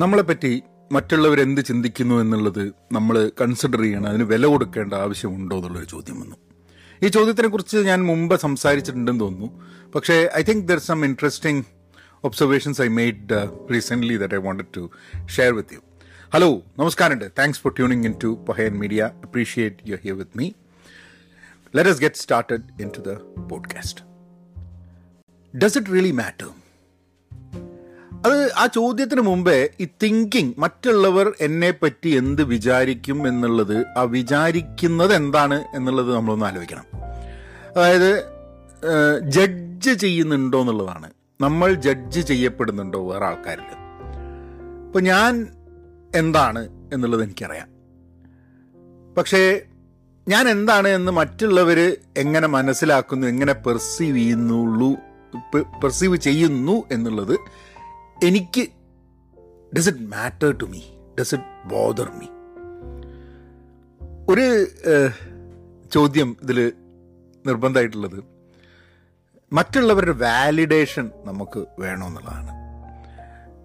നമ്മളെപ്പറ്റി മറ്റുള്ളവരെന്ത് ചിന്തിക്കുന്നു എന്നുള്ളത് നമ്മൾ കൺസിഡർ ചെയ്യണം. അതിന് വില കൊടുക്കേണ്ട ആവശ്യമുണ്ടോ എന്നുള്ളൊരു ചോദ്യം വന്നു. ഈ ചോദ്യത്തിനെ കുറിച്ച് ഞാൻ മുമ്പ് സംസാരിച്ചിട്ടുണ്ടെന്ന് തോന്നുന്നു. പക്ഷേ I think there some interesting observations I made recently that I wanted to share with you hello നമസ്കാരമുണ്ട് thanks for tuning in to Pahayan media appreciate you here with me let us get started in to the podcast does it really matter അത് ആ ചോദ്യത്തിന് മുമ്പേ ഈ thinking മറ്റുള്ളവർ എന്നെ പറ്റി എന്ത് വിചാരിക്കും എന്നുള്ളത് ആ വിചാരിക്കുന്നത് എന്താണ് എന്നുള്ളത് നമ്മളൊന്ന് ആലോചിക്കണം. അതായത് ജഡ്ജ് ചെയ്യുന്നുണ്ടോ എന്നുള്ളതാണ്. നമ്മൾ ജഡ്ജ് ചെയ്യപ്പെടുന്നുണ്ടോ വേറെ ആൾക്കാരിൽ ഇപ്പൊ ഞാൻ എന്താണ് എന്നുള്ളത് എനിക്കറിയാം. പക്ഷേ ഞാൻ എന്താണ് എന്ന് മറ്റുള്ളവർ എങ്ങനെ മനസ്സിലാക്കുന്നു എങ്ങനെ പെർസീവ് ചെയ്യുന്നുള്ളൂ പെർസീവ് ചെയ്യുന്നു എന്നുള്ളത് എനിക്ക് does it matter to me does it bother me ഒരു ചോദ്യം ഇതിൽ നിർബന്ധമായിട്ടുള്ളത്. മറ്റുള്ളവരുടെ വാലിഡേഷൻ നമുക്ക് വേണമെന്നുള്ളതാണ്.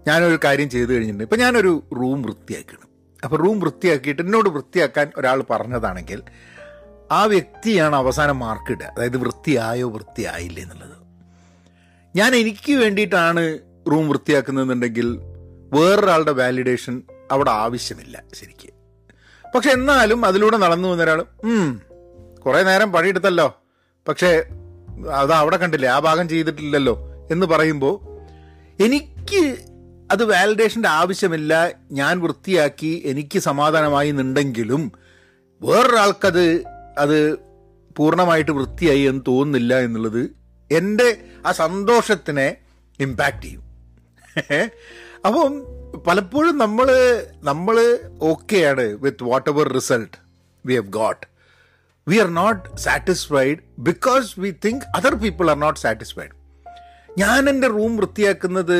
ഞാനൊരു കാര്യം ചെയ്തു കഴിഞ്ഞിട്ടുണ്ട്. ഇപ്പം ഞാനൊരു റൂം വൃത്തിയാക്കണം അപ്പോൾ റൂം വൃത്തിയാക്കിയിട്ട് എന്നോട് വൃത്തിയാക്കാൻ ഒരാൾ പറഞ്ഞതാണെങ്കിൽ ആ വ്യക്തിയാണ് അവസാനം മാർക്ക് അതായത് വൃത്തിയായോ വൃത്തിയായില്ലേ എന്നുള്ളത്. ഞാൻ എനിക്ക് വേണ്ടിയിട്ടാണ് റൂം വൃത്തിയാക്കുന്നുണ്ടെങ്കിൽ വേറൊരാളുടെ വാലിഡേഷൻ അവിടെ ആവശ്യമില്ല ശരിക്ക്. പക്ഷെ എന്നാലും അതിലൂടെ നടന്നു വന്ന ഒരാൾ കുറേ നേരം പണിയെടുത്തല്ലോ. പക്ഷേ അത് അവിടെ കണ്ടില്ലേ ആ ഭാഗം ചെയ്തിട്ടില്ലല്ലോ. എന്ന് പറയുമ്പോൾ എനിക്ക് അത് വാലിഡേഷന്റെ ആവശ്യമില്ല ഞാൻ വൃത്തിയാക്കി എനിക്ക് സമാധാനമായി എന്നുണ്ടെങ്കിലും വേറൊരാൾക്കത് അത് പൂർണമായിട്ട് വൃത്തിയായി എന്ന് തോന്നുന്നില്ല എന്നുള്ളത് എന്റെ ആ സന്തോഷത്തിനെ ഇമ്പാക്റ്റ് ചെയ്യും. അപ്പം പലപ്പോഴും നമ്മൾ നമ്മൾ ഓക്കെയാണ് with whatever result we have got we are not satisfied because we think other people are not satisfied ഞാൻ എന്റെ റൂം വൃത്തിയാക്കുന്നത്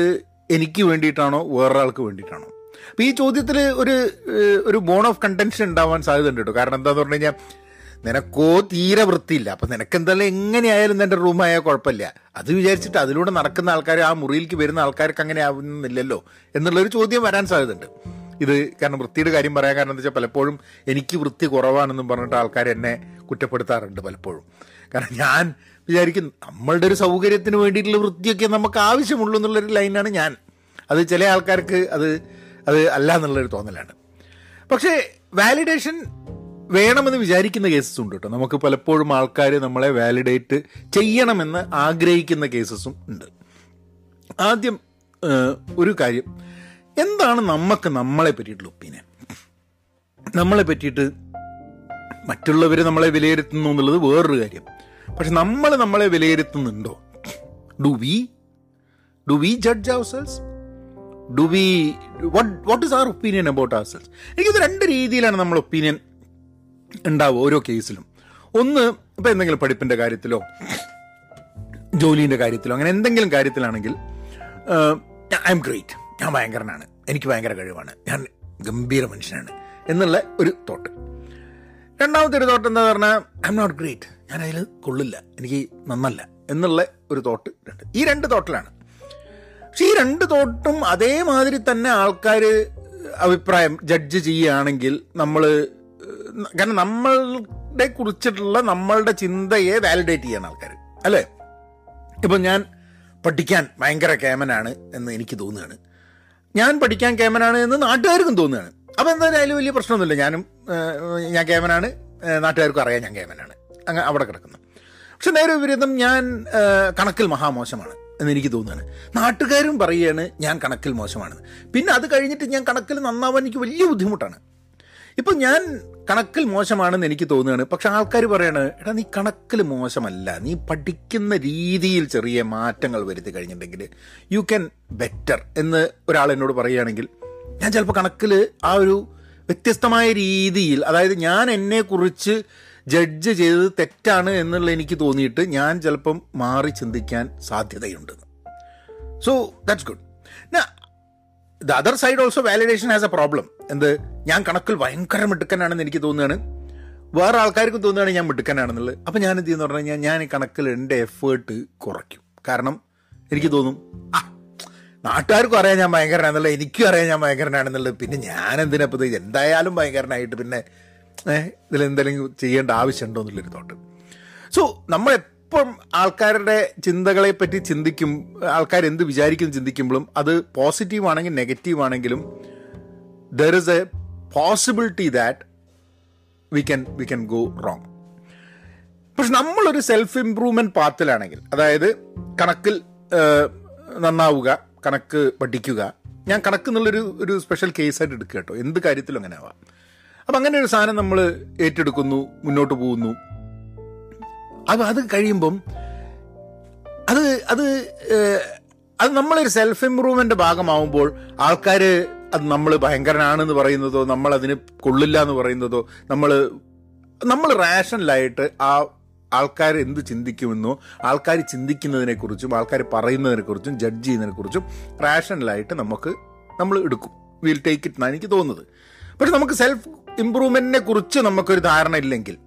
എനിക്ക് വേണ്ടിയിട്ടാണോ വേറൊരാൾക്ക് വേണ്ടിയിട്ടാണോ? അപ്പോൾ ഈ ചോദ്യത്തിൽ ഒരു ഒരു ബോൺ ഓഫ് കണ്ടൻഷൻ ഉണ്ടാവാൻ സാധ്യതയുണ്ട് കേട്ടോ. കാരണം എന്താന്ന് പറഞ്ഞു കഴിഞ്ഞാൽ നിനക്കോ തീരെ വൃത്തിയില്ല. അപ്പം നിനക്ക് എന്തായാലും എങ്ങനെയായാലും നിന്റെ റൂമായാൽ കുഴപ്പമില്ല. അത് വിചാരിച്ചിട്ട് അതിലൂടെ നടക്കുന്ന ആൾക്കാർ ആ മുറിയിലേക്ക് വരുന്ന ആൾക്കാർക്ക് അങ്ങനെ ആവുന്നില്ലല്ലോ എന്നുള്ളൊരു ചോദ്യം വരാൻ സാധ്യതയുണ്ട്. ഇത് കാരണം വൃത്തിയുടെ കാര്യം പറയാൻ കാരണം എന്താ വെച്ചാൽ പലപ്പോഴും എനിക്ക് വൃത്തി കുറവാണെന്നും പറഞ്ഞിട്ട് ആൾക്കാർ എന്നെ കുറ്റപ്പെടുത്താറുണ്ട് പലപ്പോഴും. കാരണം ഞാൻ വിചാരിക്കും നമ്മളുടെ ഒരു സൗകര്യത്തിന് വേണ്ടിയിട്ടുള്ള വൃത്തിയൊക്കെ നമുക്ക് ആവശ്യമുള്ളൂ എന്നുള്ളൊരു ലൈനാണ് ഞാൻ. അത് ചില ആൾക്കാർക്ക് അത് അത് അല്ല എന്നുള്ളൊരു തോന്നലാണ്. പക്ഷേ വാലിഡേഷൻ വേണമെന്ന് വിചാരിക്കുന്ന കേസസ് ഉണ്ട് കേട്ടോ. നമുക്ക് പലപ്പോഴും ആൾക്കാർ നമ്മളെ വാലിഡേറ്റ് ചെയ്യണമെന്ന് ആഗ്രഹിക്കുന്ന കേസസും ഉണ്ട്. ആദ്യം ഒരു കാര്യം. എന്താണ് നമുക്ക് നമ്മളെ പറ്റിയിട്ടുള്ള ഒപ്പീനിയൻ നമ്മളെ പറ്റിയിട്ട് മറ്റുള്ളവർ നമ്മളെ വിലയിരുത്തുന്നു എന്നുള്ളത് വേറൊരു കാര്യം. പക്ഷെ നമ്മൾ നമ്മളെ വിലയിരുത്തുന്നുണ്ടോ? Do we do we judge ourselves do we what what is our opinion about ourselves എനിക്കത് രണ്ട് രീതിയിലാണ് നമ്മൾ ഒപ്പീനിയൻ ഉണ്ടാവുക ഓരോ കേസിലും. ഒന്ന് ഇപ്പം എന്തെങ്കിലും പഠിപ്പിന്റെ കാര്യത്തിലോ ജോലീന്റെ കാര്യത്തിലോ അങ്ങനെ എന്തെങ്കിലും കാര്യത്തിലാണെങ്കിൽ ഐ എം ഗ്രേറ്റ് ഞാൻ ഭയങ്കരനാണ്. എനിക്ക് ഭയങ്കര കഴിവാണ്. ഞാൻ ഗംഭീര മനുഷ്യനാണ് എന്നുള്ള ഒരു തോട്ട് രണ്ടാമത്തെ ഒരു തോട്ട് എന്താ പറഞ്ഞാൽ ഐ എം നോട്ട് ഗ്രേറ്റ് ഞാൻ അതിൽ കൊള്ളില്ല. എനിക്ക് നന്നല്ല എന്നുള്ള ഒരു തോട്ട് രണ്ട്. ഈ രണ്ട് തോട്ടിലാണ് പക്ഷെ ഈ രണ്ട് തോട്ടും അതേമാതിരി തന്നെ ആൾക്കാർ അഭിപ്രായം ജഡ്ജ് ചെയ്യുകയാണെങ്കിൽ നമ്മൾ കാരണം നമ്മളുടെ കുറിച്ചിട്ടുള്ള നമ്മളുടെ ചിന്തയെ വാലിഡേറ്റ് ചെയ്യാൻ ആൾക്കാർ അല്ലേ? ഇപ്പം ഞാൻ പഠിക്കാൻ ഭയങ്കര കേമനാണ് എന്ന് എനിക്ക് തോന്നുകയാണ്. ഞാൻ പഠിക്കാൻ കേമനാണ് എന്ന് നാട്ടുകാർക്കും തോന്നുകയാണ്. അപ്പോൾ എന്തായാലും വലിയ പ്രശ്നമൊന്നുമില്ല. ഞാനും ഞാൻ കേമനാണ്. നാട്ടുകാർക്കും അറിയാം ഞാൻ കേമനാണ്. അങ്ങ് അവിടെ കിടക്കുന്നു. പക്ഷെ നേരെ വിപരീതം ഞാൻ കണക്കിൽ മഹാമോശമാണ് എന്ന് എനിക്ക് തോന്നുകയാണ്. നാട്ടുകാരും പറയുകയാണ് ഞാൻ കണക്കിൽ മോശമാണ് പിന്നെ അത് കഴിഞ്ഞിട്ട് ഞാൻ കണക്കിൽ നന്നാവാൻ എനിക്ക് വലിയ ബുദ്ധിമുട്ടാണ്. ഇപ്പം ഞാൻ കണക്കിൽ മോശമാണെന്ന് എനിക്ക് തോന്നുകയാണ്. പക്ഷെ ആൾക്കാർ പറയാണ് എടാ നീ കണക്കിൽ മോശമല്ല. നീ പഠിക്കുന്ന രീതിയിൽ ചെറിയ മാറ്റങ്ങൾ വരുത്തി കഴിഞ്ഞിട്ടുണ്ടെങ്കിൽ യു ക്യാൻ ബെറ്റർ എന്ന് ഒരാൾ എന്നോട് പറയുകയാണെങ്കിൽ ഞാൻ ചിലപ്പോൾ കണക്കിൽ ആ ഒരു വ്യത്യസ്തമായ രീതിയിൽ അതായത് ഞാൻ എന്നെക്കുറിച്ച് ജഡ്ജ് ചെയ്തത് തെറ്റാണ് എന്നുള്ള എനിക്ക് തോന്നിയിട്ട് ഞാൻ ചിലപ്പം മാറി ചിന്തിക്കാൻ സാധ്യതയുണ്ട്. So that's good the other side also validation has a problem എന്ത്? ഞാൻ കണക്കിൽ ഭയങ്കര മിടുക്കനാണെന്ന് എനിക്ക് തോന്നുകയാണ്. വേറെ ആൾക്കാർക്ക് തോന്നുകയാണ് ഞാൻ മിടുക്കനാണെന്നുള്ളത്. അപ്പം ഞാൻ എന്ത് ചെയ്യുന്ന? പറഞ്ഞു കഴിഞ്ഞാൽ ഞാൻ കണക്കിൽ എന്റെ എഫേർട്ട് കുറയ്ക്കും. കാരണം എനിക്ക് തോന്നും ആ നാട്ടുകാർക്കും അറിയാം ഞാൻ ഭയങ്കരനാണെന്നുള്ളത് എനിക്കും അറിയാം ഞാൻ ഭയങ്കരനാണെന്നുള്ളത്. പിന്നെ ഞാൻ എന്തിനാ ഇപ്പോൾ എന്തായാലും ഭയങ്കരനായിട്ട് പിന്നെ ഇതിലെന്തെങ്കിലും ചെയ്യേണ്ട ആവശ്യമുണ്ടോ എന്നുള്ളൊരു തോട്ട് സോ നമ്മളെപ്പം ആൾക്കാരുടെ ചിന്തകളെ പറ്റി ചിന്തിക്കും ആൾക്കാർ എന്ത് വിചാരിക്കും ചിന്തിക്കുമ്പോഴും അത് പോസിറ്റീവ് ആണെങ്കിൽ നെഗറ്റീവ് ആണെങ്കിലും there is a possibility that we can we can go wrong പക്ഷെ നമ്മളൊരു സെൽഫ് ഇംപ്രൂവ്മെന്റ് പാത്തിലാണെങ്കിൽ അതായത് കണക്കിൽ നന്നാവുക കണക്ക് പഠിക്കുക ഞാൻ കണക്ക് എന്നുള്ളൊരു ഒരു സ്പെഷ്യൽ കേസായിട്ട് എടുക്കുക കേട്ടോ. എന്ത് കാര്യത്തിലും അങ്ങനെ ആവാം അപ്പം അങ്ങനെ ഒരു സാധനം നമ്മൾ ഏറ്റെടുക്കുന്നു മുന്നോട്ട് പോകുന്നു. അത് അത് കഴിയുമ്പം അത് അത് അത് നമ്മളൊരു സെൽഫ് ഇംപ്രൂവ്മെന്റ് ഭാഗമാവുമ്പോൾ ആൾക്കാർ അത് നമ്മൾ ഭയങ്കരനാണെന്ന് പറയുന്നതോ നമ്മൾ അതിന് കൊള്ളില്ല എന്ന് പറയുന്നതോ നമ്മൾ നമ്മൾ റാഷണലായിട്ട് ആ ആൾക്കാർ എന്ത് ചിന്തിക്കുമെന്നോ ആൾക്കാർ ചിന്തിക്കുന്നതിനെക്കുറിച്ചും ആൾക്കാർ പറയുന്നതിനെക്കുറിച്ചും ജഡ്ജ് ചെയ്യുന്നതിനെക്കുറിച്ചും റാഷണലായിട്ട് നമുക്ക് നമ്മൾ എടുക്കും. വിൽ ടേക്ക് ഇറ്റ് എന്നാണ് എനിക്ക് തോന്നുന്നത്. പക്ഷെ നമുക്ക് സെൽഫ് ഇമ്പ്രൂവ്മെന്റിനെ കുറിച്ച് നമുക്കൊരു ധാരണ ഇല്ലെങ്കിൽ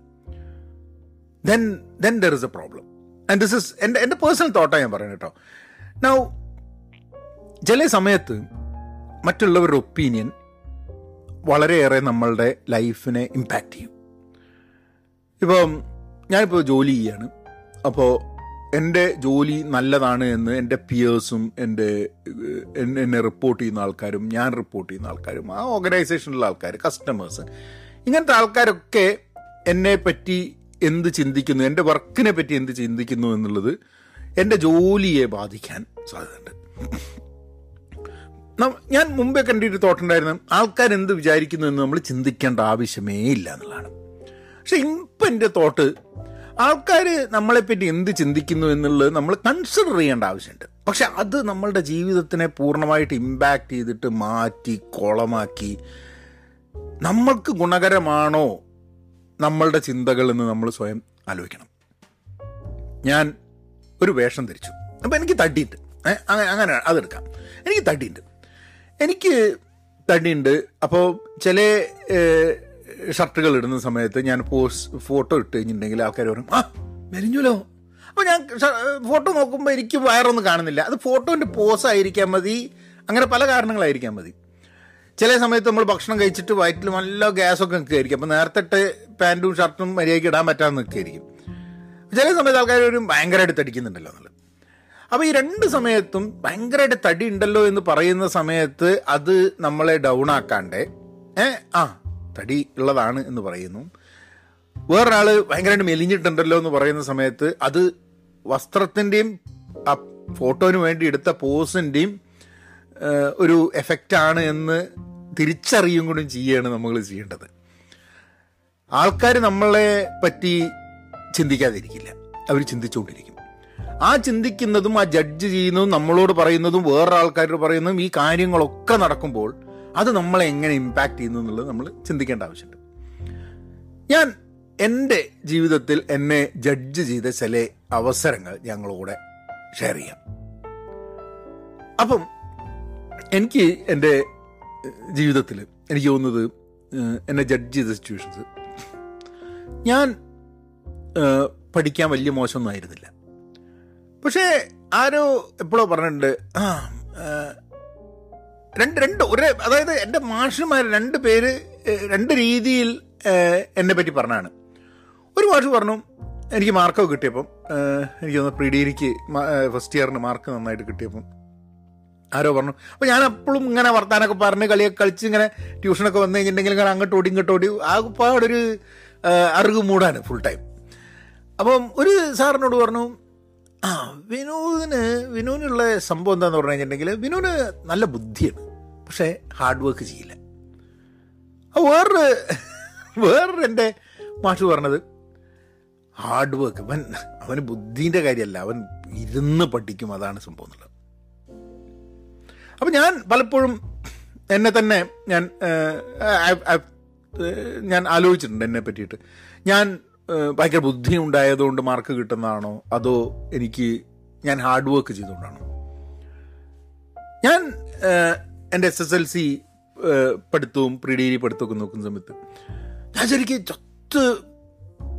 then then there is a problem and this is എന്റെ എന്റെ പേഴ്സണൽ തോട്ടാണ് ഞാൻ പറയുന്നത് കേട്ടോ. നൗ ചില സമയത്ത് മറ്റുള്ളവരുടെ ഒപ്പീനിയൻ വളരെയേറെ നമ്മളുടെ ലൈഫിനെ ഇമ്പാക്റ്റ് ചെയ്യും. ഇപ്പം ഞാനിപ്പോൾ ജോലി ചെയ്യാണ്. അപ്പോൾ എന്റെ ജോലി നല്ലതാണ് എന്ന് എന്റെ പിയേഴ്സും എന്റെ എന്നെ റിപ്പോർട്ട് ചെയ്യുന്ന ആൾക്കാരും ഞാൻ റിപ്പോർട്ട് ചെയ്യുന്ന ആൾക്കാരും ആ ഓർഗനൈസേഷനിലുള്ള ആൾക്കാർ കസ്റ്റമേഴ്സ് ഇങ്ങനത്തെ ആൾക്കാരൊക്കെ എന്നെ പറ്റി എന്ത് ചിന്തിക്കുന്നു? എന്റെ വർക്കിനെ പറ്റി എന്ത് ചിന്തിക്കുന്നു എന്നുള്ളത് എന്റെ ജോലിയെ ബാധിക്കാൻ സാധ്യതയുണ്ട്. ഞാൻ മുമ്പേ കണ്ടിട്ട് തോട്ടുണ്ടായിരുന്നു ആൾക്കാർ എന്ത് വിചാരിക്കുന്നു എന്ന് നമ്മൾ ചിന്തിക്കേണ്ട ആവശ്യമേ ഇല്ല എന്നുള്ളതാണ്. പക്ഷെ ഇപ്പം എന്റെ തോട്ട് ആൾക്കാർ നമ്മളെപ്പറ്റി എന്ത് ചിന്തിക്കുന്നു എന്നുള്ളത് നമ്മൾ കൺസിഡർ ചെയ്യേണ്ട ആവശ്യമുണ്ട്. പക്ഷെ അത് നമ്മളുടെ ജീവിതത്തിനെ പൂർണമായിട്ട് ഇമ്പാക്റ്റ് ചെയ്തിട്ട് മാറ്റി കുളമാക്കി നമ്മൾക്ക് ഗുണകരമാണോ നമ്മളുടെ ചിന്തകൾ എന്ന് നമ്മൾ സ്വയം ആലോചിക്കണം. ഞാൻ ഒരു വേഷം ധരിച്ചു. അപ്പം എനിക്ക് തടിയുണ്ട്. ഏ അങ്ങനെ അതെടുക്കാം. എനിക്ക് തടിയുണ്ട്. എനിക്ക് തടിയുണ്ട്. അപ്പോൾ ചില ഷർട്ടുകൾ ഇടുന്ന സമയത്ത് ഞാൻ പോസ് ഫോട്ടോ ഇട്ട് കഴിഞ്ഞിട്ടുണ്ടെങ്കിൽ ആൾക്കാർ പറയും ആ മെലിഞ്ഞുലോ. അപ്പോൾ ഞാൻ ഫോട്ടോ നോക്കുമ്പോൾ എനിക്ക് വയറൊന്നും കാണുന്നില്ല. അത് ഫോട്ടോന്റെ പോസ് ആയിരിക്കാൻ മതി. അങ്ങനെ പല കാരണങ്ങളായിരിക്കാൻ മതി. ചില സമയത്ത് നമ്മൾ ഭക്ഷണം കഴിച്ചിട്ട് വയറ്റിൽ നല്ല ഗ്യാസൊക്കെ നിൽക്കുകയായിരിക്കും അപ്പം നേരത്തെ പാന്റും ഷർട്ടും മര്യാദയ്ക്ക് ഇടാൻ പറ്റാതെ നിൽക്കുകയായിരിക്കും ചില സമയത്ത് ആൾക്കാർ ഒരു ഭയങ്കരമായിട്ട് തടിക്കുന്നുണ്ടല്ലോ എന്നുള്ളത് അപ്പോൾ ഈ രണ്ട് സമയത്തും ഭയങ്കരമായിട്ട് തടി ഉണ്ടല്ലോ എന്ന് പറയുന്ന സമയത്ത് അത് നമ്മളെ ഡൗൺ ആക്കാണ്ട് ഏ ആ തടി ഉള്ളതാണ് എന്ന് പറയുന്നു. വേറൊരാൾ ഭയങ്കരമായിട്ട് മെലിഞ്ഞിട്ടുണ്ടല്ലോ എന്ന് പറയുന്ന സമയത്ത് അത് വസ്ത്രത്തിന്റെയും ആ ഫോട്ടോന് വേണ്ടി എടുത്ത പോസിന്റെയും ഒരു എഫക്റ്റാണ് എന്ന് തിരിച്ചറിയും കൂടി ചെയ്യുകയാണ് നമ്മൾ ചെയ്യേണ്ടത്. ആൾക്കാർ നമ്മളെ പറ്റി ചിന്തിക്കാതിരിക്കില്ല. അവർ ചിന്തിച്ചുകൊണ്ടിരിക്കും ആ ചിന്തിക്കുന്നതും ആ ജഡ്ജ് ചെയ്യുന്നതും നമ്മളോട് പറയുന്നതും വേറെ ആൾക്കാരോട് പറയുന്നതും ഈ കാര്യങ്ങളൊക്കെ നടക്കുമ്പോൾ അത് നമ്മളെ എങ്ങനെ ഇമ്പാക്റ്റ് ചെയ്യുന്നു എന്നുള്ളത് നമ്മൾ ചിന്തിക്കേണ്ട ആവശ്യമുണ്ട്. ഞാൻ എന്റെ ജീവിതത്തിൽ എന്നെ ജഡ്ജ് ചെയ്ത ചില അവസരങ്ങൾ ഞങ്ങളോടെ ഷെയർ ചെയ്യാം. അപ്പം എനിക്ക് എന്റെ ജീവിതത്തിൽ എനിക്ക് തോന്നുന്നത് എന്നെ ജഡ്ജ് ചെയ്ത സിറ്റുവേഷൻസ് ഞാൻ പഠിക്കാൻ വലിയ മോശമൊന്നും ആയിരുന്നില്ല. പക്ഷേ ആരോ എപ്പോഴോ പറഞ്ഞിട്ടുണ്ട് രണ്ട് രണ്ട് ഒരേ അതായത് എന്റെ മാഷന്മാർ രണ്ട് പേര് രണ്ട് രീതിയിൽ എന്നെ പറ്റി പറഞ്ഞാണ്. ഒരു മാഷ് പറഞ്ഞു എനിക്ക് മാർക്കൊക്കെ കിട്ടിയപ്പം എനിക്ക് തോന്നുന്നു പ്രീ ഡിഗ്രിക്ക് ഫസ്റ്റ് ഇയറിന് മാർക്ക് നന്നായിട്ട് കിട്ടിയപ്പം ആരോ പറഞ്ഞു. അപ്പോൾ ഞാൻ അപ്പോഴും ഇങ്ങനെ വർത്താനൊക്കെ പറഞ്ഞ് കളിയൊക്കെ കളിച്ച് ഇങ്ങനെ ട്യൂഷനൊക്കെ വന്നു കഴിഞ്ഞിട്ടുണ്ടെങ്കിൽ ഇങ്ങനെ അങ്ങോട്ട് ഓടി ഇങ്ങോട്ട് ഓടി ആ ഒരു അറിവ് മൂടാണ് ഫുൾ ടൈം അപ്പം ഒരു സാറിനോട് പറഞ്ഞു ആ വിനോദിന് വിനോദിനുള്ള സംഭവം എന്താന്ന് പറഞ്ഞു കഴിഞ്ഞിട്ടുണ്ടെങ്കിൽ വിനോദിന് നല്ല ബുദ്ധിയാണ് പക്ഷേ ഹാർഡ് വർക്ക് ചെയ്യില്ല. വേറൊരു വേറൊരു എന്റെ മാഷ് പറഞ്ഞത് ഹാർഡ് വർക്ക് അവൻ അവന് ബുദ്ധീന്റെ കാര്യമല്ല അവൻ ഇരുന്ന് പഠിക്കും അതാണ് സംഭവം എന്നുള്ളത്. അപ്പം ഞാൻ പലപ്പോഴും എന്നെ തന്നെ ഞാൻ ഞാൻ ആലോചിച്ചിട്ടുണ്ട് എന്നെ പറ്റിയിട്ട്. ഞാൻ ഭയങ്കര ബുദ്ധി ഉണ്ടായതുകൊണ്ട് മാർക്ക് കിട്ടുന്നതാണോ? അതോ എനിക്ക് ഞാൻ ഹാർഡ് വർക്ക് ചെയ്തുകൊണ്ടാണോ? ഞാൻ എന്റെ എസ് എസ് എൽ സി പഠിത്തവും പ്രീ ഡിഗ്രി പഠിത്തമൊക്കെ നോക്കുന്ന സമയത്ത് ഞാൻ ശരിക്കും ചത്ത്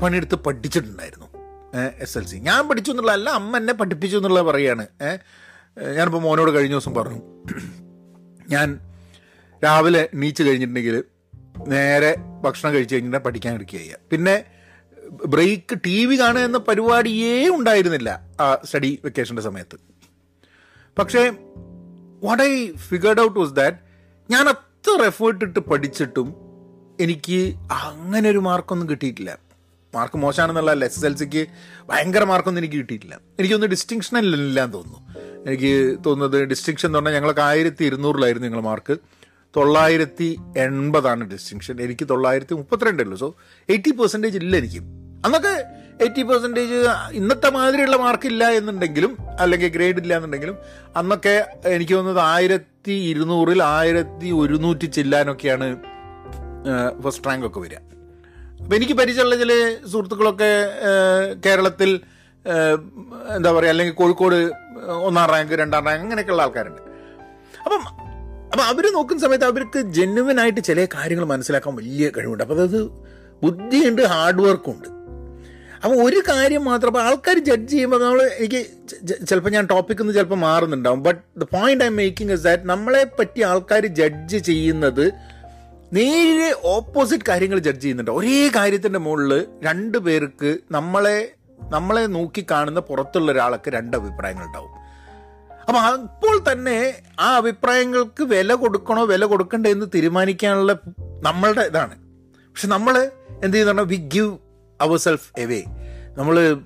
പണിയെടുത്ത് പഠിച്ചിട്ടുണ്ടായിരുന്നു എസ് എൽ സി. ഞാൻ പഠിച്ചു എന്നുള്ളതല്ല അമ്മ എന്നെ പഠിപ്പിച്ചു എന്നുള്ളത് പറയാണ് ഞാനിപ്പോൾ മോനോട് കഴിഞ്ഞ ദിവസം പറഞ്ഞു. ഞാൻ രാവിലെ നീച്ച് കഴിഞ്ഞിട്ടുണ്ടെങ്കിൽ നേരെ ഭക്ഷണം കഴിച്ച് കഴിഞ്ഞിട്ട് പഠിക്കാൻ എടുക്കുക ചെയ്യുക. പിന്നെ ബ്രേക്ക് ടി വി കാണുക എന്ന പരിപാടിയേ ഉണ്ടായിരുന്നില്ല ആ സ്റ്റഡി വെക്കേഷന്റെ സമയത്ത്. പക്ഷേ what I figured out was that ഞാൻ അത്ര എഫേർട്ട് ഇട്ട് പഠിച്ചിട്ടും എനിക്ക് അങ്ങനെ ഒരു മാർക്കൊന്നും കിട്ടിയിട്ടില്ല. മാർക്ക് മോശമാണെന്നുള്ളതല്ല എസ് എസ് എൽ സിക്ക് ഭയങ്കര മാർക്കൊന്നും എനിക്ക് കിട്ടിയിട്ടില്ല. എനിക്കൊന്ന് ഡിസ്റ്റിങ്ഷൻ ഇല്ലാന്ന് തോന്നുന്നു. എനിക്ക് തോന്നുന്നത് ഡിസ്റ്റിങ്ഷൻ എന്ന് പറഞ്ഞാൽ ഞങ്ങൾക്ക് ആയിരത്തി ഇരുന്നൂറിലായിരുന്നു ഞങ്ങൾ മാർക്ക് തൊള്ളായിരത്തി എൺപതാണ് ഡിസ്റ്റിങ്ഷൻ എനിക്ക് തൊള്ളായിരത്തി മുപ്പത്തിരണ്ടേ സോ എയ്റ്റി പെർസെന്റേജ് ഇല്ല എനിക്ക്. അന്നൊക്കെ എയ്റ്റി പെർസെന്റേജ് ഇന്നത്തെ മാതിരിയുള്ള മാർക്ക് ഇല്ല എന്നുണ്ടെങ്കിലും അല്ലെങ്കിൽ ഗ്രേഡ് ഇല്ല എന്നുണ്ടെങ്കിലും അന്നൊക്കെ എനിക്ക് തോന്നുന്നത് ആയിരത്തി ഇരുന്നൂറിൽ ആയിരത്തി ഒരുന്നൂറ്റി ചില്ലാനൊക്കെയാണ് ഫസ്റ്റ് റാങ്ക് ഒക്കെ വരിക. അപ്പം എനിക്ക് പരിചയമുള്ള ചില സുഹൃത്തുക്കളൊക്കെ കേരളത്തിൽ എന്താ പറയുക അല്ലെങ്കിൽ കോഴിക്കോട് ഒന്നാം റാങ്ക് രണ്ടാം റാങ്ക് അങ്ങനെയൊക്കെയുള്ള ആൾക്കാരുണ്ട്. അപ്പം അപ്പം അവർ നോക്കുന്ന സമയത്ത് അവർക്ക് ജെന്യുവനായിട്ട് ചില കാര്യങ്ങൾ മനസ്സിലാക്കാൻ വലിയ കഴിവുണ്ട്. അപ്പം അതായത് ബുദ്ധിയുണ്ട് ഹാർഡ് വർക്കും ഉണ്ട് അപ്പോൾ ഒരു കാര്യം മാത്രം അപ്പോൾ ആൾക്കാർ ജഡ്ജ് ചെയ്യുമ്പോൾ നമ്മൾ എനിക്ക് ചിലപ്പോൾ ഞാൻ ടോപ്പിക്കിൽ നിന്ന് ചിലപ്പോൾ മാറുന്നുണ്ടാവും. But the point I making is that നമ്മളെ പറ്റി ആൾക്കാർ ജഡ്ജ് ചെയ്യുന്നത് നേരെ ഓപ്പോസിറ്റ് കാര്യങ്ങൾ ജഡ്ജ് ചെയ്യുന്നുണ്ട്. ഒരേ കാര്യത്തിന്റെ മുകളിൽ രണ്ടു പേർക്ക് നമ്മളെ നമ്മളെ നോക്കി കാണുന്ന പുറത്തുള്ള ഒരാൾക്ക് രണ്ട് അഭിപ്രായങ്ങൾ ഉണ്ടാവും അപ്പൊ അപ്പോൾ തന്നെ ആ അഭിപ്രായങ്ങൾക്ക് വില കൊടുക്കണോ വില കൊടുക്കണ്ടേ എന്ന് തീരുമാനിക്കാനുള്ള നമ്മളുടെ ഇതാണ്. പക്ഷെ നമ്മൾ എന്ത് ചെയ്യുന്ന we give our self away നമ്മൾ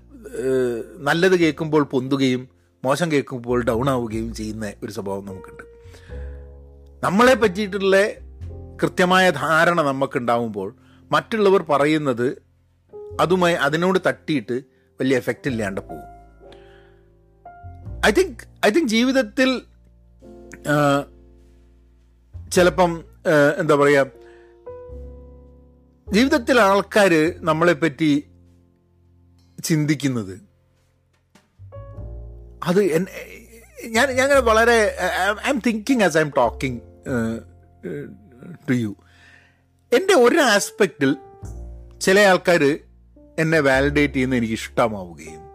നല്ലത് കേൾക്കുമ്പോൾ പൊന്തുകയും മോശം കേൾക്കുമ്പോൾ ഡൗൺ ആവുകയും ചെയ്യുന്ന ഒരു സ്വഭാവം നമുക്കുണ്ട്. നമ്മളെ പറ്റിയിട്ടുള്ള കൃത്യമായ ധാരണ നമുക്കുണ്ടാവുമ്പോൾ മറ്റുള്ളവർ പറയുന്നത് അതുമായി അതിനോട് തട്ടിയിട്ട് വലിയ എഫക്റ്റ് ഇല്ലാണ്ട് പോകും ഐ തിങ്ക് ഐ തിങ്ക് ജീവിതത്തിൽ ചിലപ്പം എന്താ പറയുക ജീവിതത്തിൽ ആൾക്കാർ നമ്മളെപ്പറ്റി ചിന്തിക്കുന്നത് അത് ഞാൻ ഞാൻ വളരെ I'm thinking as I'm talking to you എന്റെ ഒരു ആസ്പെക്റ്റിൽ ചില ആൾക്കാർ എന്നെ വാലിഡേറ്റ് ചെയ്യുന്നത് എനിക്ക് ഇഷ്ടമാവുകയും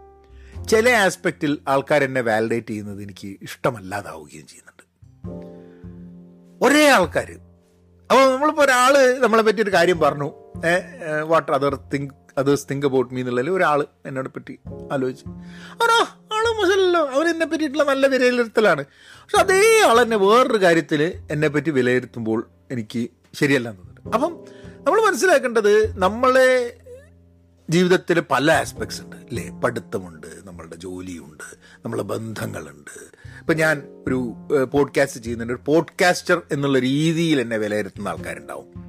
ചില ആസ്പെക്റ്റിൽ ആൾക്കാർ എന്നെ വാലിഡേറ്റ് ചെയ്യുന്നത് എനിക്ക് ഇഷ്ടമല്ലാതാവുകയും ചെയ്യുന്നുണ്ട്. ഒരേ ആൾക്കാർ അപ്പോൾ നമ്മളിപ്പോൾ ഒരാൾ നമ്മളെ പറ്റി ഒരു കാര്യം പറഞ്ഞു. What other think others think about me എന്നുള്ളതിൽ ഒരാൾ എന്നോട് പറ്റി ആലോചിച്ച്. ആണോ ആൾ മോശമല്ലോ അവൻ എന്നെ പറ്റിയിട്ടുള്ള നല്ല വിലയിരുത്തലാണ്. പക്ഷെ അതേ ആൾ എന്നെ വേറൊരു കാര്യത്തിൽ എന്നെ പറ്റി വിലയിരുത്തുമ്പോൾ എനിക്ക് ശരിയല്ല എന്ന് അപ്പം നമ്മൾ മനസ്സിലാക്കേണ്ടത് നമ്മളെ ജീവിതത്തിൽ പല ആസ്പെക്ട്സ് ഉണ്ട്. അല്ലേ പഠിത്തമുണ്ട് നമ്മളുടെ ജോലിയുണ്ട് നമ്മളെ ബന്ധങ്ങളുണ്ട്. ഇപ്പം ഞാൻ ഒരു പോഡ്കാസ്റ്റ് ചെയ്യുന്നുണ്ട്. ഒരു പോഡ്കാസ്റ്റർ എന്നുള്ള രീതിയിൽ എന്നെ വിലയിരുത്തുന്ന ആൾക്കാരുണ്ടാവും.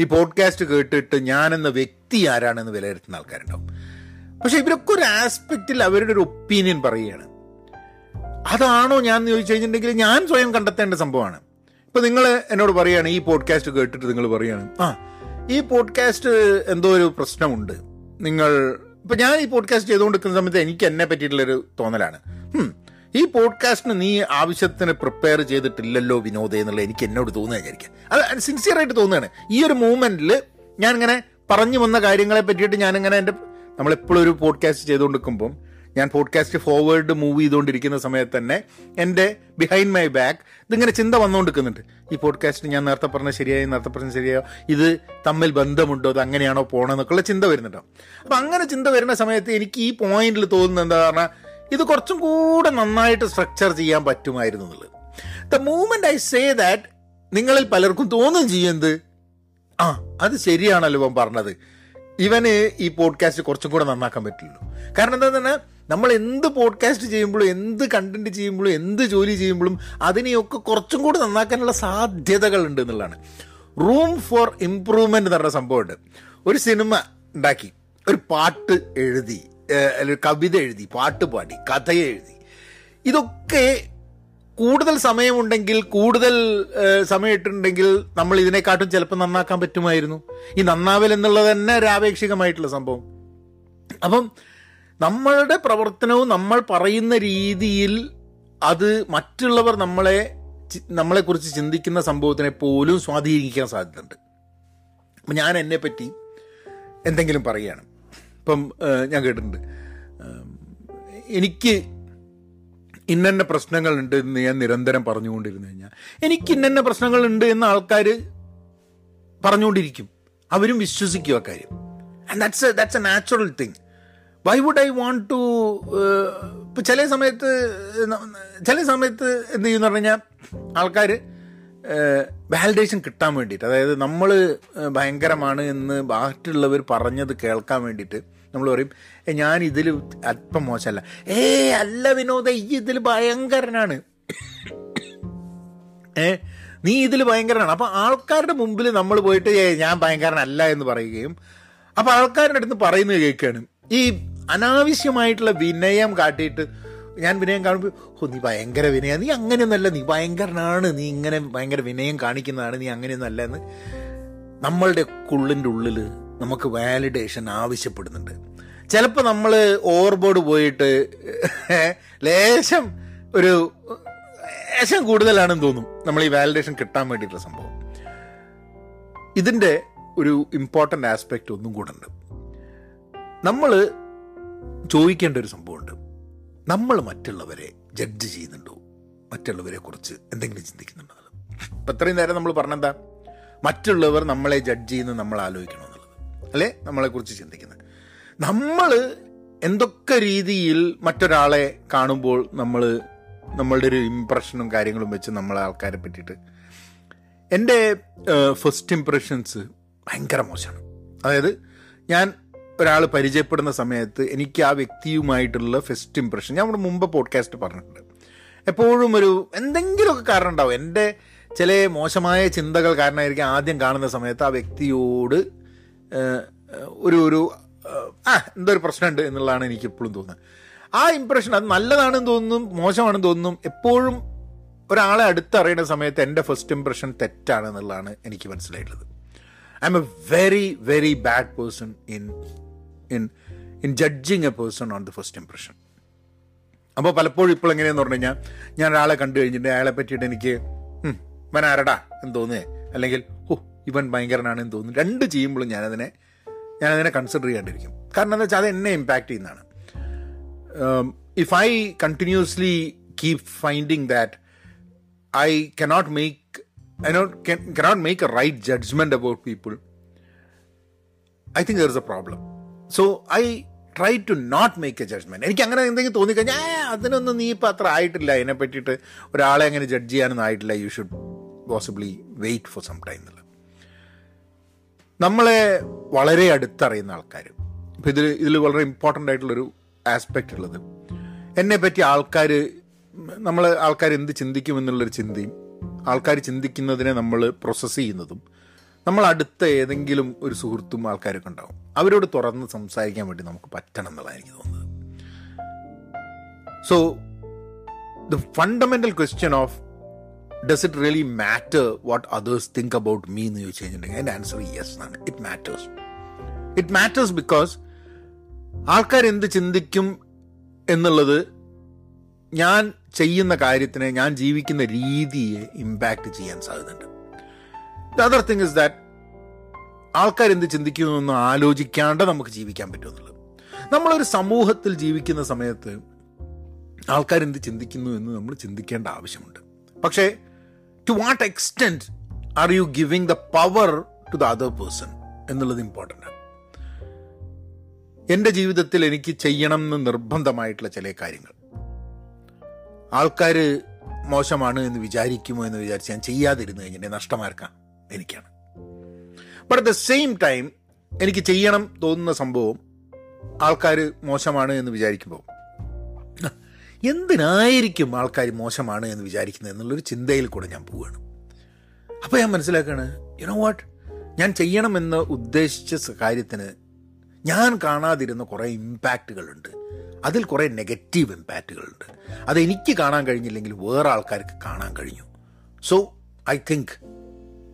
ഈ പോഡ്കാസ്റ്റ് കേട്ടിട്ട് ഞാനെന്ന വ്യക്തി ആരാണെന്ന് വിലയിരുത്തുന്ന ആൾക്കാരുണ്ടാവും. പക്ഷെ ഇവരൊക്കെ ഒരു ആസ്പെക്റ്റിൽ അവരുടെ ഒരു ഒപ്പീനിയൻ പറയുകയാണ്. അതാണോ ഞാൻ ചോദിച്ചു കഴിഞ്ഞിട്ടുണ്ടെങ്കിൽ ഞാൻ സ്വയം കണ്ടെത്തേണ്ട സംഭവമാണ്. ഇപ്പം നിങ്ങൾ എന്നോട് പറയുകയാണ് ഈ പോഡ്കാസ്റ്റ് കേട്ടിട്ട് നിങ്ങൾ പറയുകയാണ് ആ ഈ പോഡ്കാസ്റ്റ് എന്തോ ഒരു പ്രശ്നമുണ്ട്. നിങ്ങൾ ഇപ്പം ഞാൻ ഈ പോഡ്കാസ്റ്റ് ചെയ്തുകൊണ്ടിരിക്കുന്ന സമയത്ത് എനിക്ക് എന്നെ പറ്റിയിട്ടുള്ളൊരു തോന്നലാണ്. ഈ പോഡ്കാസ്റ്റിന് നീ ആവശ്യത്തിന് പ്രിപ്പയർ ചെയ്തിട്ടില്ലല്ലോ വിനോദ എന്നുള്ള എനിക്ക് എന്നോട് തോന്നുക വിചാരിക്കാം. അത് സിൻസിയർ ആയിട്ട് തോന്നുകയാണ്. ഈ ഒരു മൂമെന്റിൽ ഞാനിങ്ങനെ പറഞ്ഞു വന്ന കാര്യങ്ങളെ പറ്റിയിട്ട് ഞാനിങ്ങനെ എന്റെ നമ്മളെപ്പോഴും ഒരു പോഡ്കാസ്റ്റ് ചെയ്തുകൊണ്ടിരിക്കുമ്പം ഞാൻ പോഡ്കാസ്റ്റ് ഫോർവേഡ് മൂവ് ചെയ്തുകൊണ്ടിരിക്കുന്ന സമയത്ത് തന്നെ എന്റെ ബിഹൈൻഡ് മൈ ബാക്ക് ഇതിങ്ങനെ ചിന്ത വന്നുകൊണ്ടിരിക്കുന്നുണ്ട്. ഈ പോഡ്കാസ്റ്റ് ഞാൻ നേരത്തെ പറഞ്ഞ ശരിയായി നേരത്തെ പറഞ്ഞ ശരിയായോ ഇത് തമ്മിൽ ബന്ധമുണ്ടോ അത് അങ്ങനെയാണോ പോകണമെന്നൊക്കെയുള്ള ചിന്ത വരുന്നുണ്ടോ അപ്പം അങ്ങനെ ചിന്ത വരുന്ന സമയത്ത് എനിക്ക് ഈ പോയിന്റിൽ തോന്നുന്നത് എന്താ പറഞ്ഞാൽ ഇത് കുറച്ചും കൂടെ നന്നായിട്ട് സ്ട്രക്ചർ ചെയ്യാൻ പറ്റുമായിരുന്നു എന്നുള്ളത്. The moment I say that നിങ്ങളിൽ പലർക്കും തോന്നുകയും ചെയ്യുന്നത് ആ അത് ശരിയാണല്ലോ പറഞ്ഞത്. ഇവന് ഈ പോഡ്കാസ്റ്റ് കുറച്ചും കൂടെ നന്നാക്കാൻ പറ്റുള്ളൂ. കാരണം എന്താ പറഞ്ഞാൽ നമ്മൾ എന്ത് പോഡ്കാസ്റ്റ് ചെയ്യുമ്പോഴും എന്ത് കണ്ടന്റ് ചെയ്യുമ്പോഴും എന്ത് ജോലി ചെയ്യുമ്പോഴും അതിനെയൊക്കെ കുറച്ചും കൂടെ നന്നാക്കാനുള്ള സാധ്യതകൾ ഉണ്ട് എന്നുള്ളതാണ്. റൂം ഫോർ ഇംപ്രൂവ്മെന്റ് എന്ന് പറഞ്ഞ സംഭവമുണ്ട്. ഒരു സിനിമ ഉണ്ടാക്കി ഒരു പാട്ട് എഴുതി കവിത എഴുതി പാട്ട് പാടി കഥ എഴുതി. ഇതൊക്കെ കൂടുതൽ സമയമുണ്ടെങ്കിൽ കൂടുതൽ സമയമിട്ടുണ്ടെങ്കിൽ നമ്മൾ ഇതിനെക്കാട്ടും ചിലപ്പോൾ നന്നാക്കാൻ പറ്റുമായിരുന്നു. ഈ നന്നാവൽ എന്നുള്ളത് തന്നെ ഒരാപേക്ഷികമായിട്ടുള്ള സംഭവം. അപ്പം നമ്മളുടെ പ്രവർത്തനവും നമ്മൾ പറയുന്ന രീതിയിൽ അത് മറ്റുള്ളവർ നമ്മളെ നമ്മളെക്കുറിച്ച് ചിന്തിക്കുന്ന സംഭവത്തിനെ പോലും സ്വാധീനിക്കാൻ സാധ്യതയുണ്ട്. അപ്പം ഞാൻ എന്നെ പറ്റി എന്തെങ്കിലും പറയുകയാണ്. ഇപ്പം ഞാൻ കേട്ടിട്ടുണ്ട്. എനിക്ക് ഇന്നന്ന പ്രശ്നങ്ങളുണ്ട് എന്ന് ഞാൻ നിരന്തരം പറഞ്ഞുകൊണ്ടിരുന്നു കഴിഞ്ഞാൽ എനിക്ക് ഇന്നന്നെ പ്രശ്നങ്ങളുണ്ട് എന്ന് ആൾക്കാർ പറഞ്ഞുകൊണ്ടിരിക്കും. അവരും വിശ്വസിക്കും കാര്യം. And that's that's a natural thing why would I want to ഇപ്പം ചില സമയത്ത് ചില സമയത്ത് എന്ത് ചെയ്യുന്ന പറഞ്ഞു കഴിഞ്ഞാൽ ആൾക്കാർ വാലിഡേഷൻ കിട്ടാൻ വേണ്ടിയിട്ട് അതായത് നമ്മൾ ഭയങ്കരമാണ് എന്ന് ബാക്കിയുള്ളവർ പറഞ്ഞത് കേൾക്കാൻ വേണ്ടിയിട്ട് നമ്മൾ പറയും "ഏ, ഞാൻ ഇതിൽ അല്പം മോശമല്ല. ഏ അല്ല വിനോദ ഈ ഇതിൽ ഭയങ്കരനാണ്. ഏ നീ ഇതിൽ ഭയങ്കരനാണ്. അപ്പം ആൾക്കാരുടെ മുമ്പിൽ നമ്മൾ പോയിട്ട് ഞാൻ ഭയങ്കരനല്ല എന്ന് പറയുകയും അപ്പം ആൾക്കാരുടെ അടുത്ത് പറയുന്നത് കേൾക്കുകയാണ്. ഈ അനാവശ്യമായിട്ടുള്ള വിനയം കാട്ടിയിട്ട് ഞാൻ വിനയം കാണുമ്പോൾ ഓ നീ ഭയങ്കര വിനയ നീ അങ്ങനെയൊന്നല്ല നീ ഭയങ്കരനാണ് നീ ഇങ്ങനെ ഭയങ്കര വിനയം കാണിക്കുന്നതാണ് നീ അങ്ങനെയൊന്നല്ല എന്ന് നമ്മളുടെ ഉള്ളിന്റെ ഉള്ളിൽ നമുക്ക് വാലിഡേഷൻ ആവശ്യപ്പെടുന്നുണ്ട്. ചിലപ്പോൾ നമ്മൾ ഓവർബോർഡ് പോയിട്ട് ലേശം ഒരു ലേശം കൂടുതലാണെന്ന് തോന്നും. നമ്മൾ ഈ വാലിഡേഷൻ കിട്ടാൻ വേണ്ടിയിട്ടുള്ള സംഭവം. ഇതിന്റെ ഒരു ഇമ്പോർട്ടന്റ് ആസ്പെക്റ്റ് ഒന്നും കൂടെ ഉണ്ട്. നമ്മൾ ചോദിക്കേണ്ട ഒരു സംഭവമുണ്ട്. നമ്മൾ മറ്റുള്ളവരെ ജഡ്ജ് ചെയ്യുന്നുണ്ടോ? മറ്റുള്ളവരെ കുറിച്ച് എന്തെങ്കിലും ചിന്തിക്കുന്നുണ്ടോ? അപ്പം ഇത്രയും നേരം നമ്മൾ പറഞ്ഞെന്താ? മറ്റുള്ളവർ നമ്മളെ ജഡ്ജ് ചെയ്യുന്നത് നമ്മൾ ആലോചിക്കണം? അല്ലേ? നമ്മളെക്കുറിച്ച് ചിന്തിക്കുന്നത്. നമ്മൾ എന്തൊക്കെ രീതിയിൽ മറ്റൊരാളെ കാണുമ്പോൾ നമ്മൾ നമ്മളുടെ ഒരു ഇമ്പ്രഷനും കാര്യങ്ങളും വെച്ച് നമ്മളെ ആൾക്കാരെ പറ്റിയിട്ട്. എന്റെ ഫസ്റ്റ് ഇമ്പ്രഷൻസ് ഭയങ്കര മോശമാണ്. അതായത് ഞാൻ ഒരാൾ പരിചയപ്പെടുന്ന സമയത്ത് എനിക്ക് ആ വ്യക്തിയുമായിട്ടുള്ള ഫസ്റ്റ് ഇമ്പ്രഷൻ ഞാൻ നമ്മുടെ മുമ്പ് പോഡ്കാസ്റ്റ് പറഞ്ഞിട്ടുണ്ട്. എപ്പോഴും ഒരു എന്തെങ്കിലുമൊക്കെ കാരണം ഉണ്ടാവും. എന്റെ ചില മോശമായ ചിന്തകൾ കാരണമായിരിക്കും ആദ്യം കാണുന്ന സമയത്ത് ആ വ്യക്തിയോട് ഒരു ഒരു ആ എന്തോ ഒരു പ്രശ്നമുണ്ട് എന്നുള്ളതാണ് എനിക്ക് എപ്പോഴും തോന്നുന്നത്. ആ ഇമ്പ്രഷൻ അത് നല്ലതാണെന്ന് തോന്നുന്നു മോശമാണെന്ന് തോന്നുന്നു എപ്പോഴും ഒരാളെ അടുത്തറിയുന്ന സമയത്ത് എന്റെ ഫസ്റ്റ് ഇമ്പ്രഷൻ തെറ്റാണ് എന്നുള്ളതാണ് എനിക്ക് മനസ്സിലായിട്ടുള്ളത്. I'm a very very bad person in in in judging a person on the first impression അപ്പോൾ പലപ്പോഴും ഇപ്പോൾ എങ്ങനെയാന്ന് പറഞ്ഞു കഴിഞ്ഞാൽ ഞാൻ ഒരാളെ കണ്ടു കഴിഞ്ഞിട്ട് അയാളെ പറ്റിയിട്ട് എനിക്ക് വനാരടാ എന്ന് തോന്നുന്നേ. അല്ലെങ്കിൽ ഓ ഇവൻ ഭയങ്കരനാണെന്ന് തോന്നുന്നു. രണ്ട് ചെയ്യുമ്പോഴും ഞാനതിനെ ഞാനതിനെ കൺസിഡർ ചെയ്യാണ്ടിരിക്കും. കാരണം എന്താ വെച്ചാൽ അത് എന്നെ ഇമ്പാക്റ്റ് ചെയ്യുന്നതാണ്. If I continuously keep finding that I cannot make I not cannot make a right judgment about people I think there is a problem so I try to not make a judgment. എനിക്ക് അങ്ങനെ എന്തെങ്കിലും തോന്നിക്കഴിഞ്ഞാൽ "ആ, അതിനൊന്നും നീ ഇപ്പം അത്ര ആയിട്ടില്ല. അതിനെ പറ്റിയിട്ട് ഒരാളെ അങ്ങനെ ജഡ്ജ് ചെയ്യാനൊന്നും ആയിട്ടില്ല. You should possibly wait for some time നമ്മളെ വളരെ അടുത്തറിയുന്ന ആൾക്കാർ ഇപ്പം ഇതിൽ ഇതിൽ വളരെ ഇമ്പോർട്ടന്റ് ആയിട്ടുള്ളൊരു ആസ്പെക്റ്റ് ഉള്ളത്. എന്നെ പറ്റി ആൾക്കാർ നമ്മൾ ആൾക്കാർ എന്ത് ചിന്തിക്കും ചിന്തിക്കുമെന്നുള്ളൊരു ചിന്തയും ആൾക്കാർ ചിന്തിക്കുന്നതിനെ നമ്മൾ പ്രോസസ്സ് ചെയ്യുന്നതും നമ്മൾ അടുത്ത ഏതെങ്കിലും ഒരു സുഹൃത്തും ആൾക്കാരൊക്കെ ഉണ്ടാവും. അവരോട് തുറന്ന് സംസാരിക്കാൻ വേണ്ടി നമുക്ക് പറ്റണം എന്നുള്ളതാണ് എനിക്ക് തോന്നുന്നത്. So the fundamental question of does it really matter what others think about me എന്ന് ചോദിച്ചു കഴിഞ്ഞിട്ടുണ്ടെങ്കിൽ അതിന്റെ ആൻസർ യെസ് എന്നാണ്. It matters it matters because ആൾക്കാർ എന്ത് ചിന്തിക്കും എന്നുള്ളത് ഞാൻ ചെയ്യുന്ന കാര്യത്തിനെ ഞാൻ ജീവിക്കുന്ന രീതിയെ ഇമ്പാക്റ്റ് ചെയ്യാൻ സാധ്യതയുണ്ട്. The other thing is that ആൾക്കാർ എന്ത് ചിന്തിക്കുന്നു എന്ന് ആലോചിക്കാണ്ട് നമുക്ക് ജീവിക്കാൻ പറ്റുമെന്നുള്ളത് നമ്മളൊരു സമൂഹത്തിൽ ജീവിക്കുന്ന സമയത്ത് ആൾക്കാർ എന്ത് ചിന്തിക്കുന്നു എന്ന് നമ്മൾ ചിന്തിക്കേണ്ട ആവശ്യമുണ്ട്. പക്ഷേ to what extent are you giving the power to the other person എന്നുള്ളത് ഇമ്പോർട്ടന്റ് ആണ്. എന്റെ ജീവിതത്തിൽ എനിക്ക് ചെയ്യണം എന്ന് നിർബന്ധമായിട്ടുള്ള ചില കാര്യങ്ങൾ. ആൾക്കാർ മോശമാണ് എന്ന് വിചാരിക്കുമോ എന്ന് വിചാരിച്ച് ഞാൻ ചെയ്യാതിരുന്നു കഴിഞ്ഞാൽ നഷ്ടമാർക്കാം എനിക്കാണ്. But at the same time എനിക്ക് ചെയ്യണം തോന്നുന്ന സംഭവം ആൾക്കാർ മോശമാണ് എന്ന് വിചാരിക്കുമ്പോൾ എന്തിനായിരിക്കും ആൾക്കാർ മോശമാണ് എന്ന് വിചാരിക്കുന്നത് എന്നുള്ളൊരു ചിന്തയിൽ കൂടെ ഞാൻ പോവുകയാണ് അപ്പോൾ ഞാൻ മനസ്സിലാക്കുകയാണ് യുനോ വാട്ട് ഞാൻ ചെയ്യണമെന്ന് ഉദ്ദേശിച്ച കാര്യത്തിന് ഞാൻ കാണാതിരുന്ന കുറേ ഇമ്പാക്റ്റുകളുണ്ട്. അതിൽ കുറേ നെഗറ്റീവ് ഇമ്പാക്റ്റുകളുണ്ട്. അതെനിക്ക് കാണാൻ കഴിഞ്ഞില്ലെങ്കിൽ വേറെ ആൾക്കാർക്ക് കാണാൻ കഴിഞ്ഞു. So I think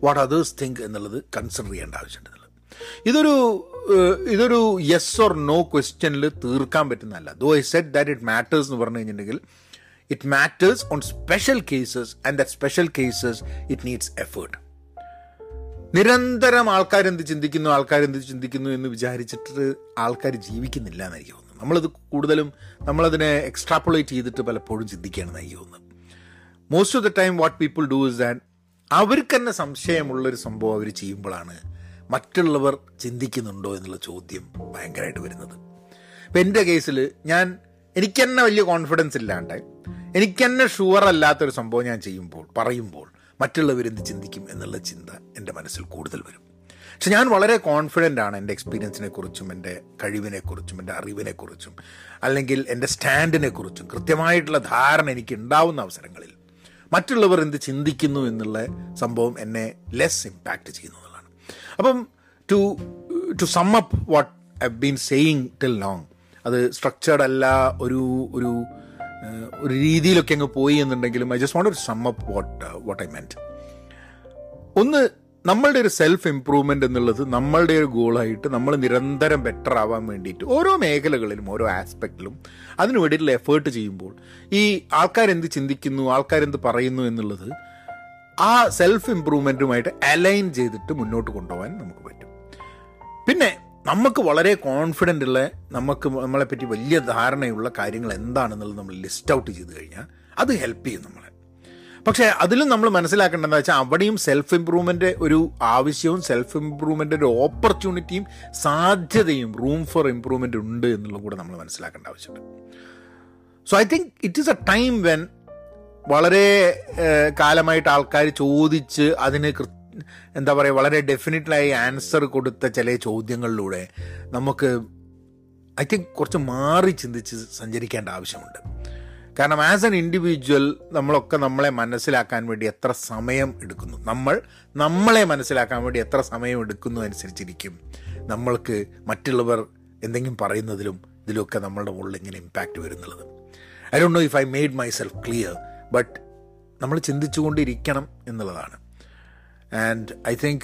what others think എന്നുള്ളത് കൺസിഡർ ചെയ്യേണ്ട ആവശ്യമുണ്ട്. ഇതൊരു ഇതൊരു യെസ് ഓർ നോ ക്വസ്റ്റ്യനിൽ തീർക്കാൻ പറ്റുന്നതല്ല. Though I said that it matters എന്ന് പറഞ്ഞു കഴിഞ്ഞിട്ടുണ്ടെങ്കിൽ it matters on special cases and that special cases it needs effort നിരന്തരം ആൾക്കാർ എന്ത് ചിന്തിക്കുന്നു ആൾക്കാർ എന്ത് ചിന്തിക്കുന്നു എന്ന് വിചാരിച്ചിട്ട് ആൾക്കാർ ജീവിക്കുന്നില്ല എന്ന് എനിക്ക് തോന്നുന്നു നമ്മളത് കൂടുതലും നമ്മളതിനെ എക്സ്ട്രാപ്പുലേറ്റ് ചെയ്തിട്ട് പലപ്പോഴും ചിന്തിക്കുകയാണെന്ന് എനിക്ക് എന്ന് most of the time what people do is that അവർക്ക് തന്നെ സംശയമുള്ളൊരു സംഭവം അവർ ചെയ്യുമ്പോഴാണ് മറ്റുള്ളവർ ചിന്തിക്കുന്നുണ്ടോ എന്നുള്ള ചോദ്യം ഭയങ്കരമായിട്ട് വരുന്നത്. ഇപ്പം എന്റെ കേസിൽ ഞാൻ എനിക്ക് തന്നെ വലിയ കോൺഫിഡൻസ് ഇല്ലാണ്ട് എനിക്ക് തന്നെ ഷുവർ അല്ലാത്തൊരു സംഭവം ഞാൻ ചെയ്യുമ്പോൾ പറയുമ്പോൾ മറ്റുള്ളവരെന്ത് ചിന്തിക്കും എന്നുള്ള ചിന്ത എന്റെ മനസ്സിൽ കൂടുതൽ വരും. പക്ഷെ ഞാൻ വളരെ കോൺഫിഡന്റ് ആണ് എന്റെ എക്സ്പീരിയൻസിനെ കുറിച്ചും എന്റെ കഴിവിനെക്കുറിച്ചും എന്റെ അറിവിനെക്കുറിച്ചും അല്ലെങ്കിൽ എന്റെ സ്റ്റാൻഡിനെ കുറിച്ചും കൃത്യമായിട്ടുള്ള ധാരണ എനിക്ക് ഉണ്ടാവുന്ന അവസരങ്ങളിൽ മറ്റുള്ളവർ എന്ത് ചിന്തിക്കുന്നു എന്നുള്ള സംഭവം എന്നെ ലെസ് ഇമ്പാക്റ്റ് ചെയ്യുന്നു അപ്പം to to sum up what I been saying till long അത് സ്ട്രക്ചേർഡ് അല്ല ഒരു ഒരു ഒരു രീതിയിലൊക്കെ അങ്ങ് പോയി എന്നുണ്ടെങ്കിലും I just want sum up what what I meant ഒന്ന് നമ്മളുടെ ഒരു സെൽഫ് ഇമ്പ്രൂവ്മെന്റ് എന്നുള്ളത് നമ്മളുടെ ഒരു ഗോളായിട്ട് നമ്മൾ നിരന്തരം ബെറ്റർ ആവാൻ വേണ്ടിയിട്ട് ഓരോ മേഖലകളിലും ഓരോ ആസ്പെക്റ്റിലും അതിനു വേണ്ടിയിട്ടുള്ള എഫേർട്ട് ചെയ്യുമ്പോൾ ഈ ആൾക്കാരെന്ത് ചിന്തിക്കുന്നു ആൾക്കാരെന്ത് പറയുന്നു എന്നുള്ളത് ആ സെൽഫ് ഇമ്പ്രൂവ്മെന്റുമായിട്ട് അലൈൻ ചെയ്തിട്ട് മുന്നോട്ട് കൊണ്ടുപോകാൻ നമുക്ക് പറ്റും. പിന്നെ നമുക്ക് വളരെ കോൺഫിഡന്റ് ഉള്ള നമുക്ക് നമ്മളെപ്പറ്റി വലിയ ധാരണയുള്ള കാര്യങ്ങൾ എന്താണെന്നുള്ളത് നമ്മൾ ലിസ്റ്റ് ഔട്ട് ചെയ്ത് കഴിഞ്ഞാൽ അത് ഹെൽപ്പ് ചെയ്യും നമ്മളെ. പക്ഷേ അതിലും നമ്മൾ മനസ്സിലാക്കേണ്ടതെന്ന് വെച്ചാൽ അവിടെയും സെൽഫ് ഇമ്പ്രൂവ്മെന്റ് ഒരു ആവശ്യവും സെൽഫ് ഇമ്പ്രൂവ്മെന്റ് ഒരു ഓപ്പർച്യൂണിറ്റിയും സാധ്യതയും റൂം ഫോർ ഇമ്പ്രൂവ്മെന്റ് ഉണ്ട് എന്നുള്ളത് കൂടെ നമ്മൾ മനസ്സിലാക്കേണ്ട ആവശ്യമുണ്ട്. So I think it is a time when വളരെ കാലമായിട്ട് ആൾക്കാർ ചോദിച്ച് അതിന് എന്താ പറയുക വളരെ ഡെഫിനറ്റ്ലായി ആൻസർ കൊടുത്ത ചില ചോദ്യങ്ങളിലൂടെ നമുക്ക് ഐ തിങ്ക് കുറച്ച് മാറി ചിന്തിച്ച് സഞ്ചരിക്കേണ്ട ആവശ്യമുണ്ട്. കാരണം ആസ് എൻ ഇൻഡിവിജ്വൽ നമ്മളൊക്കെ നമ്മളെ മനസ്സിലാക്കാൻ വേണ്ടി എത്ര സമയം എടുക്കുന്നു. നമ്മൾ നമ്മളെ മനസ്സിലാക്കാൻ വേണ്ടി എത്ര സമയം എടുക്കുന്നു അനുസരിച്ചിരിക്കും. നമ്മൾക്ക് മറ്റുള്ളവർ എന്തെങ്കിലും പറയുന്നതിലും ഇതിലുമൊക്കെ നമ്മളുടെ മുകളിൽ ഇങ്ങനെ impact വരുന്നുള്ളത് I don't know if I made myself clear but നമ്മൾ ചിന്തിച്ചുകൊണ്ടിരിക്കണം എന്നുള്ളതാണ്. And I think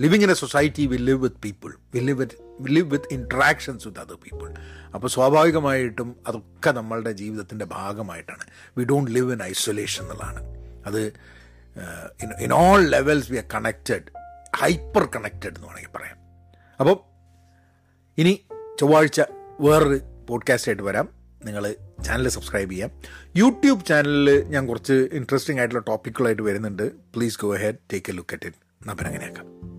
living in a society will live with people will live with will live with interactions with other people അപ്പോൾ സ്വാഭാവികമായിട്ടും അതൊക്കെ നമ്മളുടെ ജീവിതത്തിന്റെ ഭാഗമായിട്ടാണ്. We don't live in isolation എന്നുള്ളതാണ്. അത് in all levels we are connected hyper connected എന്ന് വേണമെങ്കിൽ പറയാം. അപ്പം ഇനി ചൊവ്വാഴ്ച വേറൊരു പോഡ്കാസ്റ്റായിട്ട് വരാം. നിങ്ങൾ ചാനൽ സബ്സ്ക്രൈബ് ചെയ്യാം. യൂട്യൂബ് ചാനലിൽ ഞാൻ കുറച്ച് ഇൻട്രസ്റ്റിംഗ് ആയിട്ടുള്ള ടോപ്പിക്കുകളായിട്ട് വരുന്നുണ്ട്. Please go ahead take a look at it അപ്പം അങ്ങനെയാക്കാം